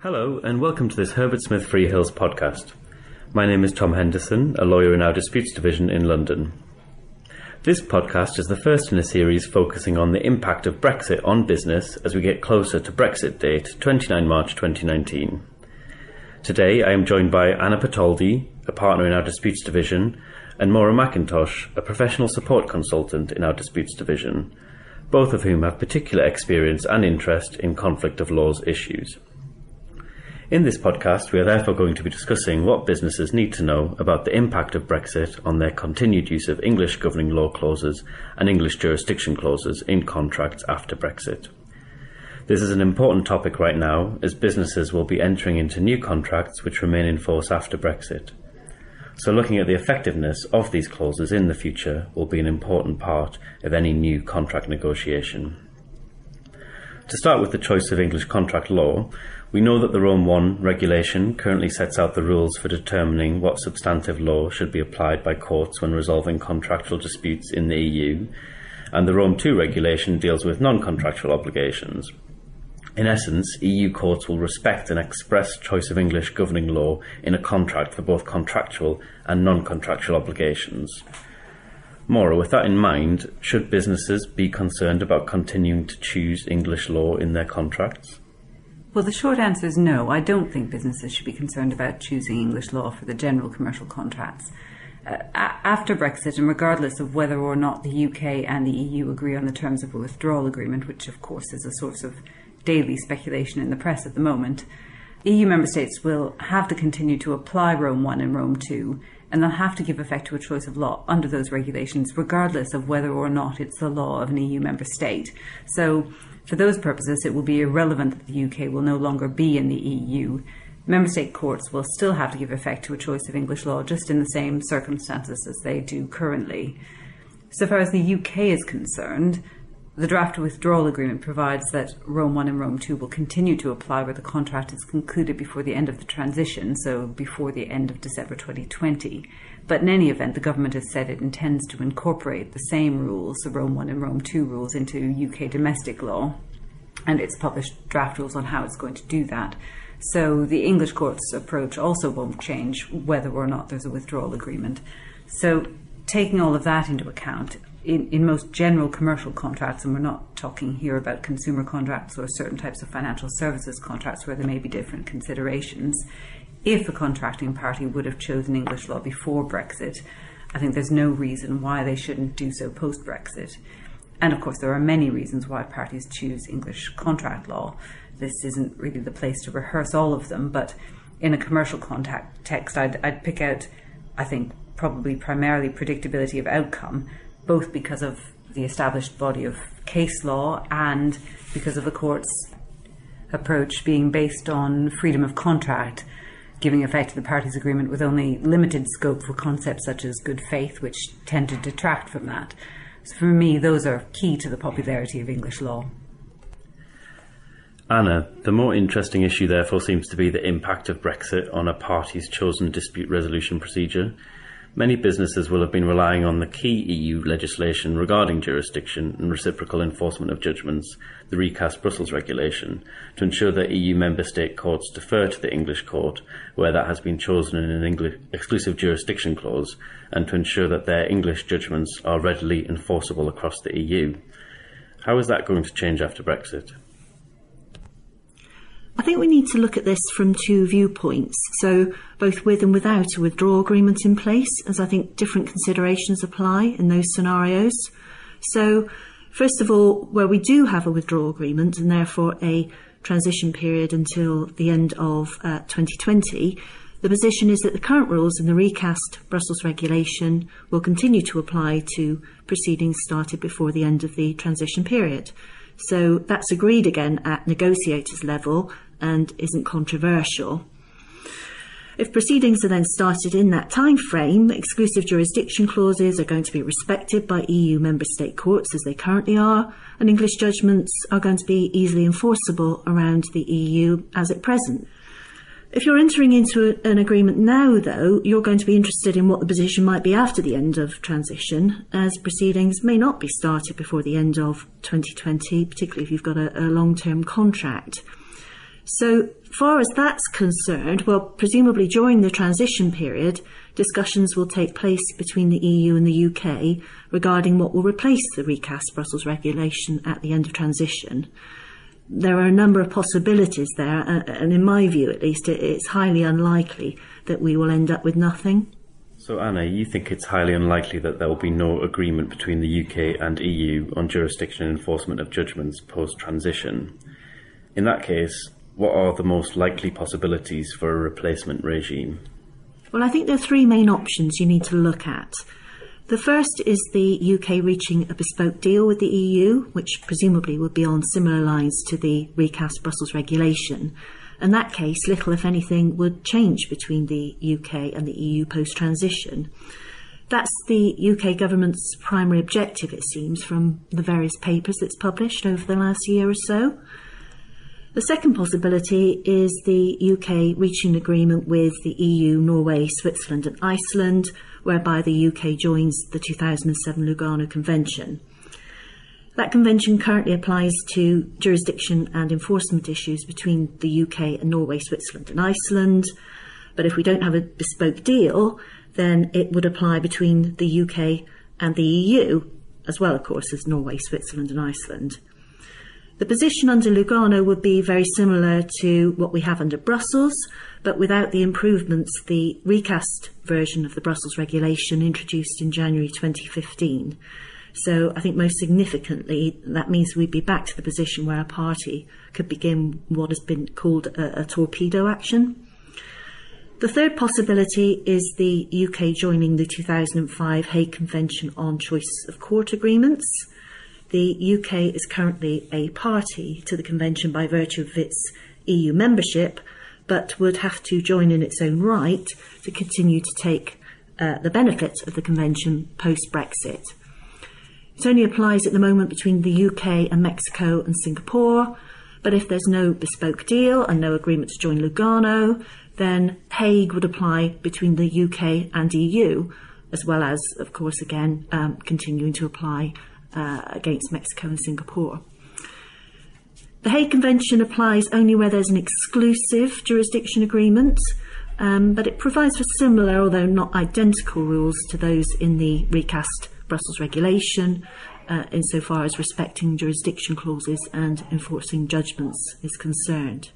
Hello, and welcome to this Herbert Smith Freehills podcast. My name is Tom Henderson, a lawyer in our Disputes Division in London. This podcast is the first in a series focusing on the impact of Brexit on business as we get closer to Brexit date 29 March 2019. Today I am joined by Anna Pertoldi, a partner in our Disputes Division, and Maura McIntosh, a professional support consultant in our Disputes Division, both of whom have particular experience and interest in conflict of laws issues. In this podcast, we are therefore going to be discussing what businesses need to know about the impact of Brexit on their continued use of English governing law clauses and English jurisdiction clauses in contracts after Brexit. This is an important topic right now, as businesses will be entering into new contracts which remain in force after Brexit. So, looking at the effectiveness of these clauses in the future will be an important part of any new contract negotiation. To start with the choice of English contract law, we know that the Rome 1 regulation currently sets out the rules for determining what substantive law should be applied by courts when resolving contractual disputes in the EU, and the Rome 2 regulation deals with non contractual obligations. In essence, EU courts will respect an express choice of English governing law in a contract for both contractual and non contractual obligations. Maura, with that in mind, should businesses be concerned about continuing to choose English law in their contracts? Well, the short answer is no. I don't think businesses should be concerned about choosing English law for the general commercial contracts. Uh, after Brexit, and regardless of whether or not the UK and the EU agree on the terms of a withdrawal agreement, which of course is a source of daily speculation in the press at the moment, EU member states will have to continue to apply Rome 1 and Rome 2 and they'll have to give effect to a choice of law under those regulations, regardless of whether or not it's the law of an EU member state. So, for those purposes, it will be irrelevant that the UK will no longer be in the EU. Member state courts will still have to give effect to a choice of English law, just in the same circumstances as they do currently. So far as the UK is concerned, the draft withdrawal agreement provides that Rome 1 and Rome 2 will continue to apply where the contract is concluded before the end of the transition, so before the end of December 2020. But in any event, the government has said it intends to incorporate the same rules, the Rome 1 and Rome 2 rules, into UK domestic law, and it's published draft rules on how it's going to do that. So the English court's approach also won't change whether or not there's a withdrawal agreement. So taking all of that into account, in, in most general commercial contracts, and we're not talking here about consumer contracts or certain types of financial services contracts where there may be different considerations, if a contracting party would have chosen English law before Brexit, I think there's no reason why they shouldn't do so post Brexit. And of course, there are many reasons why parties choose English contract law. This isn't really the place to rehearse all of them, but in a commercial context, I'd, I'd pick out, I think, probably primarily predictability of outcome both because of the established body of case law and because of the court's approach being based on freedom of contract, giving effect to the parties' agreement with only limited scope for concepts such as good faith, which tend to detract from that. So for me, those are key to the popularity of English law. Anna, the more interesting issue therefore seems to be the impact of Brexit on a party's chosen dispute resolution procedure. Many businesses will have been relying on the key EU legislation regarding jurisdiction and reciprocal enforcement of judgments, the recast Brussels regulation, to ensure that EU member state courts defer to the English court where that has been chosen in an English exclusive jurisdiction clause, and to ensure that their English judgments are readily enforceable across the EU. How is that going to change after Brexit? I think we need to look at this from two viewpoints. So, both with and without a withdrawal agreement in place, as I think different considerations apply in those scenarios. So, first of all, where we do have a withdrawal agreement and therefore a transition period until the end of uh, 2020, the position is that the current rules in the recast Brussels regulation will continue to apply to proceedings started before the end of the transition period. So that's agreed again at negotiators level and isn't controversial. If proceedings are then started in that time frame, exclusive jurisdiction clauses are going to be respected by EU member state courts as they currently are, and English judgments are going to be easily enforceable around the EU as at present. If you're entering into an agreement now, though, you're going to be interested in what the position might be after the end of transition, as proceedings may not be started before the end of 2020, particularly if you've got a, a long term contract. So far as that's concerned, well, presumably during the transition period, discussions will take place between the EU and the UK regarding what will replace the recast Brussels regulation at the end of transition. There are a number of possibilities there, and in my view at least, it's highly unlikely that we will end up with nothing. So, Anna, you think it's highly unlikely that there will be no agreement between the UK and EU on jurisdiction and enforcement of judgments post transition. In that case, what are the most likely possibilities for a replacement regime? Well, I think there are three main options you need to look at. The first is the UK reaching a bespoke deal with the EU, which presumably would be on similar lines to the recast Brussels regulation. In that case, little, if anything, would change between the UK and the EU post transition. That's the UK government's primary objective, it seems, from the various papers that's published over the last year or so. The second possibility is the UK reaching an agreement with the EU, Norway, Switzerland, and Iceland, whereby the UK joins the 2007 Lugano Convention. That convention currently applies to jurisdiction and enforcement issues between the UK and Norway, Switzerland, and Iceland. But if we don't have a bespoke deal, then it would apply between the UK and the EU, as well, of course, as Norway, Switzerland, and Iceland. The position under Lugano would be very similar to what we have under Brussels, but without the improvements the recast version of the Brussels regulation introduced in January 2015. So I think most significantly, that means we'd be back to the position where a party could begin what has been called a, a torpedo action. The third possibility is the UK joining the 2005 Hague Convention on Choice of Court Agreements. The UK is currently a party to the convention by virtue of its EU membership, but would have to join in its own right to continue to take uh, the benefit of the convention post Brexit. It only applies at the moment between the UK and Mexico and Singapore, but if there's no bespoke deal and no agreement to join Lugano, then Hague would apply between the UK and EU, as well as, of course, again, um, continuing to apply uh, against Mexico and Singapore. The Hague Convention applies only where there's an exclusive jurisdiction agreement, um, but it provides for similar, although not identical, rules to those in the recast Brussels regulation, uh, insofar as respecting jurisdiction clauses and enforcing judgments is concerned.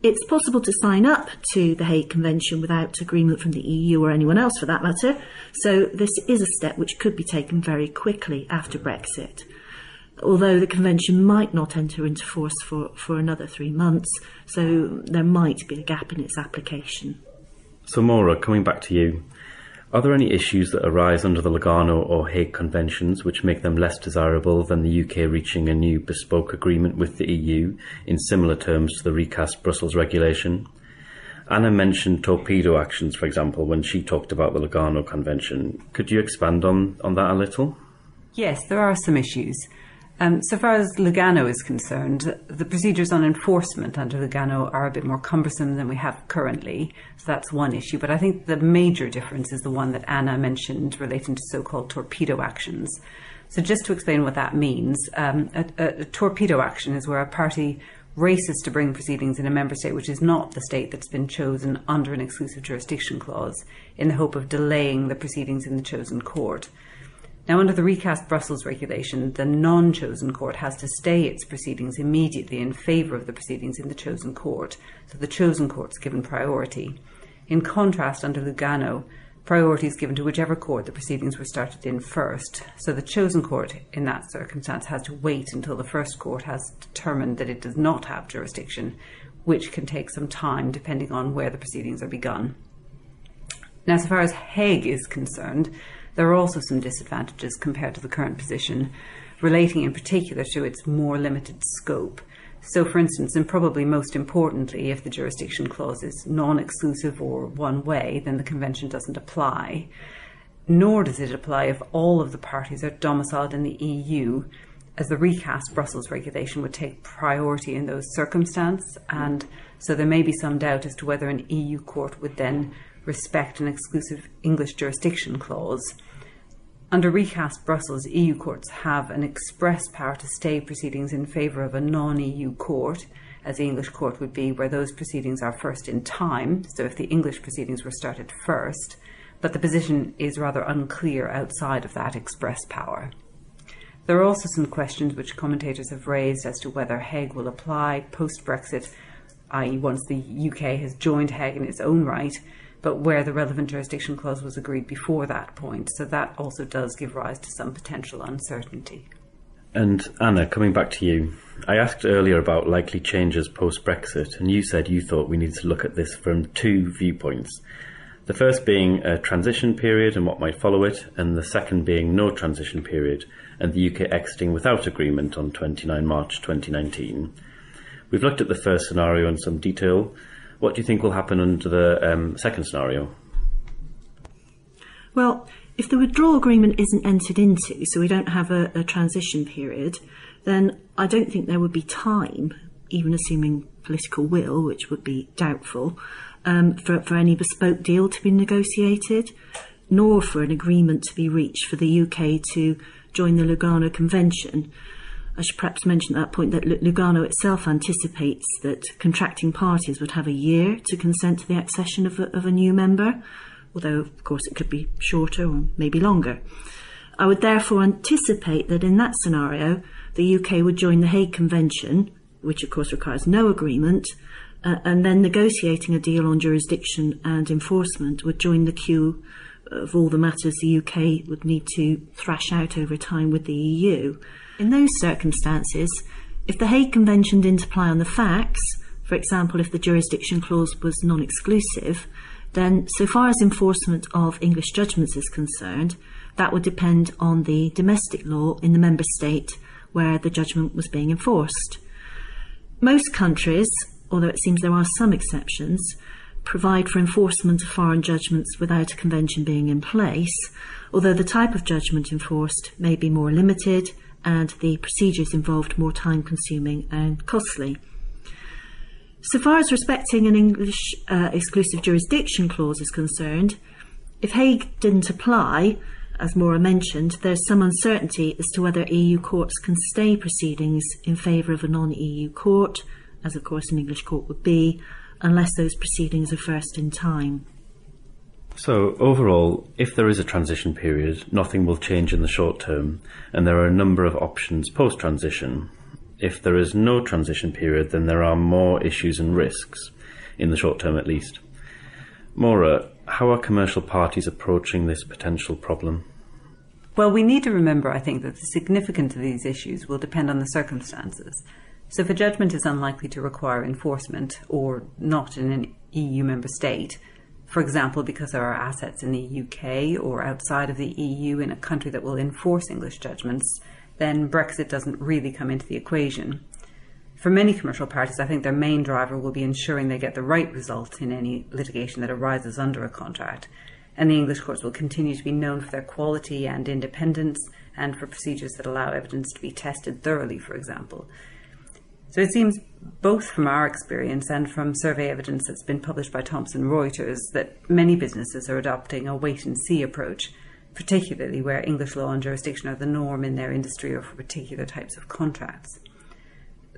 It's possible to sign up to the Hague Convention without agreement from the EU or anyone else for that matter, so this is a step which could be taken very quickly after Brexit. Although the convention might not enter into force for, for another three months, so there might be a gap in its application. So, Maura, coming back to you, are there any issues that arise under the Lugano or Hague Conventions which make them less desirable than the UK reaching a new bespoke agreement with the EU in similar terms to the recast Brussels regulation? Anna mentioned torpedo actions, for example, when she talked about the Lugano Convention. Could you expand on, on that a little? Yes, there are some issues. Um, so far as Lugano is concerned, the procedures on enforcement under Lugano are a bit more cumbersome than we have currently. So that's one issue. But I think the major difference is the one that Anna mentioned relating to so called torpedo actions. So, just to explain what that means, um, a, a, a torpedo action is where a party races to bring proceedings in a member state which is not the state that's been chosen under an exclusive jurisdiction clause in the hope of delaying the proceedings in the chosen court. Now, under the recast Brussels regulation, the non chosen court has to stay its proceedings immediately in favour of the proceedings in the chosen court, so the chosen court is given priority. In contrast, under Lugano, priority is given to whichever court the proceedings were started in first, so the chosen court in that circumstance has to wait until the first court has determined that it does not have jurisdiction, which can take some time depending on where the proceedings are begun. Now, as far as Hague is concerned, there are also some disadvantages compared to the current position, relating in particular to its more limited scope. So, for instance, and probably most importantly, if the jurisdiction clause is non exclusive or one way, then the Convention doesn't apply. Nor does it apply if all of the parties are domiciled in the EU, as the recast Brussels regulation would take priority in those circumstances. And so there may be some doubt as to whether an EU court would then respect an exclusive English jurisdiction clause. Under recast Brussels, EU courts have an express power to stay proceedings in favour of a non EU court, as the English court would be, where those proceedings are first in time. So if the English proceedings were started first, but the position is rather unclear outside of that express power. There are also some questions which commentators have raised as to whether Hague will apply post Brexit, i.e., once the UK has joined Hague in its own right, but where the relevant jurisdiction clause was agreed before that point. So that also does give rise to some potential uncertainty. And Anna, coming back to you, I asked earlier about likely changes post Brexit, and you said you thought we needed to look at this from two viewpoints. The first being a transition period and what might follow it, and the second being no transition period and the UK exiting without agreement on 29 March 2019. We've looked at the first scenario in some detail. What do you think will happen under the um, second scenario? Well, if the withdrawal agreement isn't entered into, so we don't have a, a transition period, then I don't think there would be time, even assuming political will, which would be doubtful, um, for, for any bespoke deal to be negotiated, nor for an agreement to be reached for the UK to join the Lugano Convention. I should perhaps mention at that point that Lugano itself anticipates that contracting parties would have a year to consent to the accession of a, of a new member although of course it could be shorter or maybe longer. I would therefore anticipate that in that scenario, the UK would join the Hague Convention, which of course requires no agreement, uh, and then negotiating a deal on jurisdiction and enforcement would join the queue of all the matters the UK would need to thrash out over time with the EU. In those circumstances, if the Hague Convention didn't apply on the facts, for example, if the jurisdiction clause was non exclusive, then so far as enforcement of English judgments is concerned, that would depend on the domestic law in the member state where the judgment was being enforced. Most countries, although it seems there are some exceptions, provide for enforcement of foreign judgments without a convention being in place, although the type of judgment enforced may be more limited and the procedures involved more time consuming and costly. So far as respecting an English uh, exclusive jurisdiction clause is concerned, if Hague didn't apply, as Maura mentioned, there's some uncertainty as to whether EU courts can stay proceedings in favour of a non EU court, as of course an English court would be, unless those proceedings are first in time. So, overall, if there is a transition period, nothing will change in the short term, and there are a number of options post transition, if there is no transition period, then there are more issues and risks, in the short term at least. Maura, how are commercial parties approaching this potential problem? Well, we need to remember, I think, that the significance of these issues will depend on the circumstances. So, if a judgment is unlikely to require enforcement or not in an EU member state, for example, because there are assets in the UK or outside of the EU in a country that will enforce English judgments, then Brexit doesn't really come into the equation. For many commercial parties, I think their main driver will be ensuring they get the right result in any litigation that arises under a contract. And the English courts will continue to be known for their quality and independence and for procedures that allow evidence to be tested thoroughly, for example. So it seems, both from our experience and from survey evidence that's been published by Thomson Reuters, that many businesses are adopting a wait and see approach particularly where English law and jurisdiction are the norm in their industry or for particular types of contracts.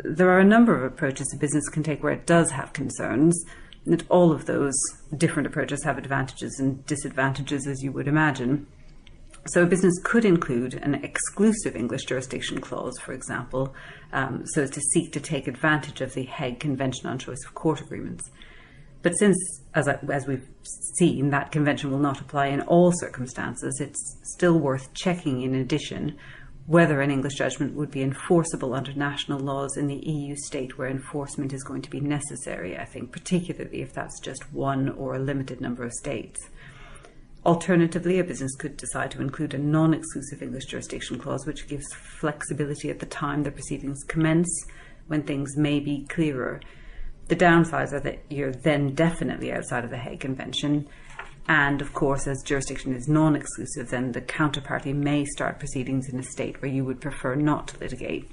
There are a number of approaches a business can take where it does have concerns, and all of those different approaches have advantages and disadvantages, as you would imagine. So, a business could include an exclusive English jurisdiction clause, for example, um, so as to seek to take advantage of the Hague Convention on Choice of Court Agreements. But since, as, I, as we've seen, that convention will not apply in all circumstances, it's still worth checking in addition whether an English judgment would be enforceable under national laws in the EU state where enforcement is going to be necessary, I think, particularly if that's just one or a limited number of states. Alternatively, a business could decide to include a non exclusive English jurisdiction clause, which gives flexibility at the time the proceedings commence when things may be clearer the downsides are that you're then definitely outside of the Hague Convention. And of course, as jurisdiction is non exclusive, then the counterparty may start proceedings in a state where you would prefer not to litigate.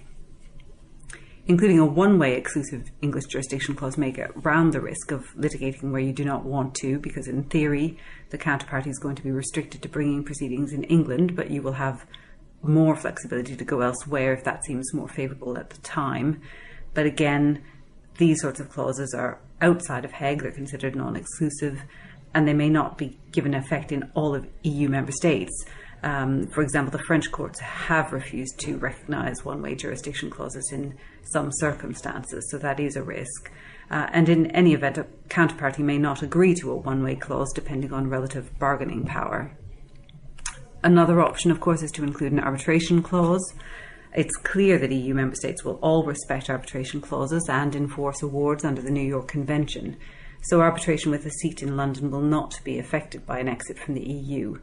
Including a one way exclusive English jurisdiction clause may get round the risk of litigating where you do not want to, because in theory, the counterparty is going to be restricted to bringing proceedings in England, but you will have more flexibility to go elsewhere if that seems more favourable at the time. But again, these sorts of clauses are outside of Hague, they're considered non exclusive, and they may not be given effect in all of EU member states. Um, for example, the French courts have refused to recognise one way jurisdiction clauses in some circumstances, so that is a risk. Uh, and in any event, a counterparty may not agree to a one way clause depending on relative bargaining power. Another option, of course, is to include an arbitration clause. It's clear that EU member states will all respect arbitration clauses and enforce awards under the New York Convention. So, arbitration with a seat in London will not be affected by an exit from the EU.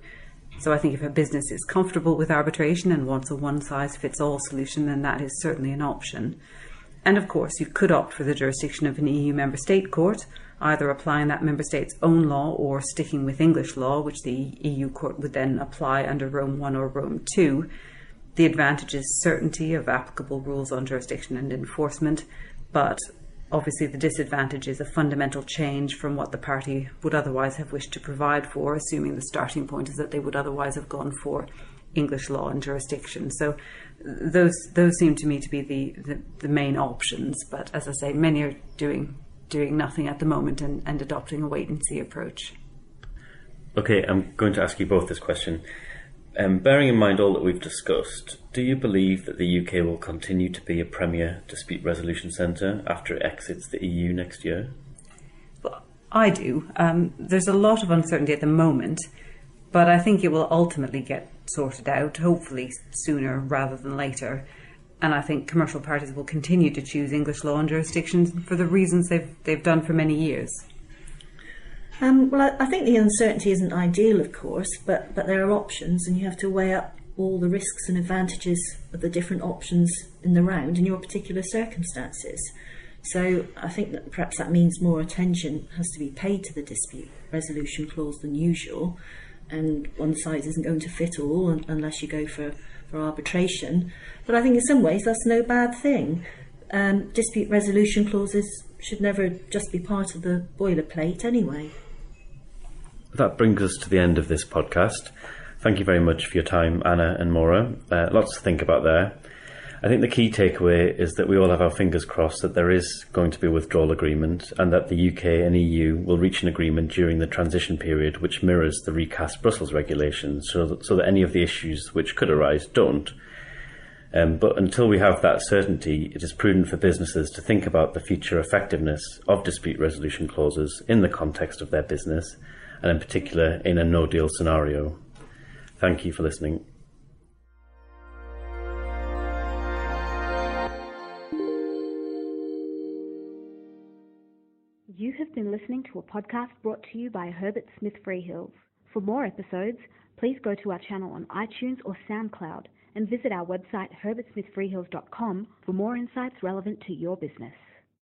So, I think if a business is comfortable with arbitration and wants a one size fits all solution, then that is certainly an option. And of course, you could opt for the jurisdiction of an EU member state court, either applying that member state's own law or sticking with English law, which the EU court would then apply under Rome 1 or Rome 2. The advantage is certainty of applicable rules on jurisdiction and enforcement, but obviously the disadvantage is a fundamental change from what the party would otherwise have wished to provide for, assuming the starting point is that they would otherwise have gone for English law and jurisdiction. So those those seem to me to be the, the, the, main options. But as I say, many are doing doing nothing at the moment and, and adopting a wait and see approach. Okay, I'm going to ask you both this question. Um, bearing in mind all that we've discussed, do you believe that the UK will continue to be a premier dispute resolution centre after it exits the EU next year? Well, I do. Um, there's a lot of uncertainty at the moment, but I think it will ultimately get sorted out, hopefully sooner rather than later. And I think commercial parties will continue to choose English law and jurisdictions for the reasons they've, they've done for many years. Um, well, I think the uncertainty isn't ideal, of course, but, but there are options, and you have to weigh up all the risks and advantages of the different options in the round in your particular circumstances. So I think that perhaps that means more attention has to be paid to the dispute resolution clause than usual, and one size isn't going to fit all unless you go for, for arbitration. But I think in some ways that's no bad thing. Um, dispute resolution clauses should never just be part of the boilerplate anyway. That brings us to the end of this podcast. Thank you very much for your time, Anna and Maura. Uh, lots to think about there. I think the key takeaway is that we all have our fingers crossed that there is going to be a withdrawal agreement and that the UK and EU will reach an agreement during the transition period which mirrors the recast Brussels regulations so that, so that any of the issues which could arise don't. Um, but until we have that certainty, it is prudent for businesses to think about the future effectiveness of dispute resolution clauses in the context of their business and in particular in a no deal scenario. Thank you for listening. You have been listening to a podcast brought to you by Herbert Smith Freehills. For more episodes, please go to our channel on iTunes or SoundCloud and visit our website herbertsmithfreehills.com for more insights relevant to your business.